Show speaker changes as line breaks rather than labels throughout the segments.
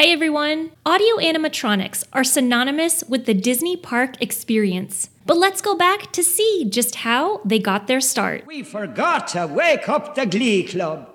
Hi everyone! Audio animatronics are synonymous with the Disney Park experience. But let's go back to see just how they got their start.
We forgot to wake up the Glee Club.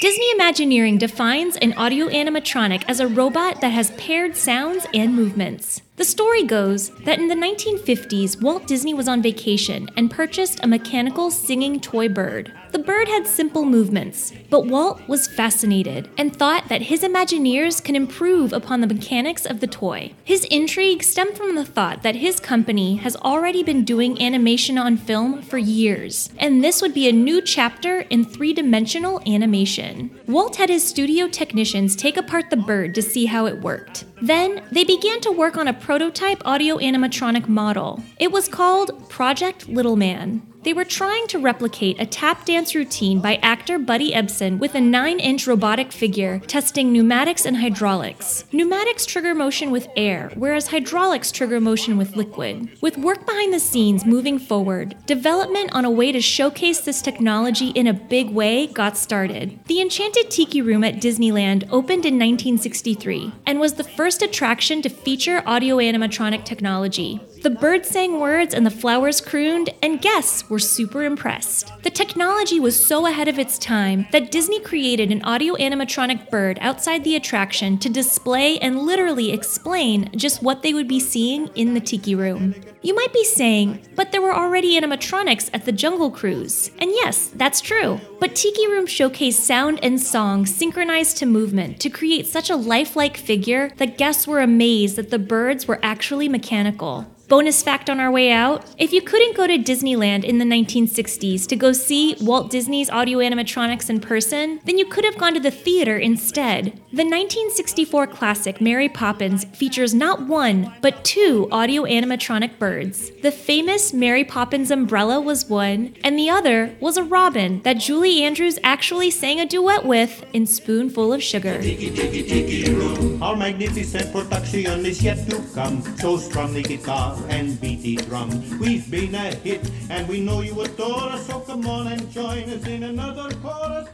Disney Imagineering defines an audio animatronic as a robot that has paired sounds and movements. The story goes that in the 1950s, Walt Disney was on vacation and purchased a mechanical singing toy bird. The bird had simple movements, but Walt was fascinated and thought that his Imagineers can improve upon the mechanics of the toy. His intrigue stemmed from the thought that his company has already been doing animation on film for years, and this would be a new chapter in three dimensional animation. Walt had his studio technicians take apart the bird to see how it worked. Then, they began to work on a prototype audio animatronic model. It was called Project Little Man. They were trying to replicate a tap dance routine by actor Buddy Ebsen with a 9 inch robotic figure testing pneumatics and hydraulics. Pneumatics trigger motion with air, whereas hydraulics trigger motion with liquid. With work behind the scenes moving forward, development on a way to showcase this technology in a big way got started. The Enchanted Tiki Room at Disneyland opened in 1963 and was the first attraction to feature audio animatronic technology. The birds sang words and the flowers crooned, and guests were super impressed. The technology was so ahead of its time that Disney created an audio animatronic bird outside the attraction to display and literally explain just what they would be seeing in the Tiki Room. You might be saying, but there were already animatronics at the Jungle Cruise. And yes, that's true. But Tiki Room showcased sound and song synchronized to movement to create such a lifelike figure that guests were amazed that the birds were actually mechanical. Bonus fact on our way out if you couldn't go to Disneyland in the 1960s to go see Walt Disney's audio animatronics in person, then you could have gone to the theater instead. The 1964 classic Mary Poppins features not one, but two audio animatronic birds. The famous Mary Poppins umbrella was one, and the other was a robin that Julie Andrews actually sang a duet with in Spoonful of Sugar.
Our magnificent production is yet to come. So guitar and beat the drum. We've been a hit and we know you adore us. So come on and join us in another chorus.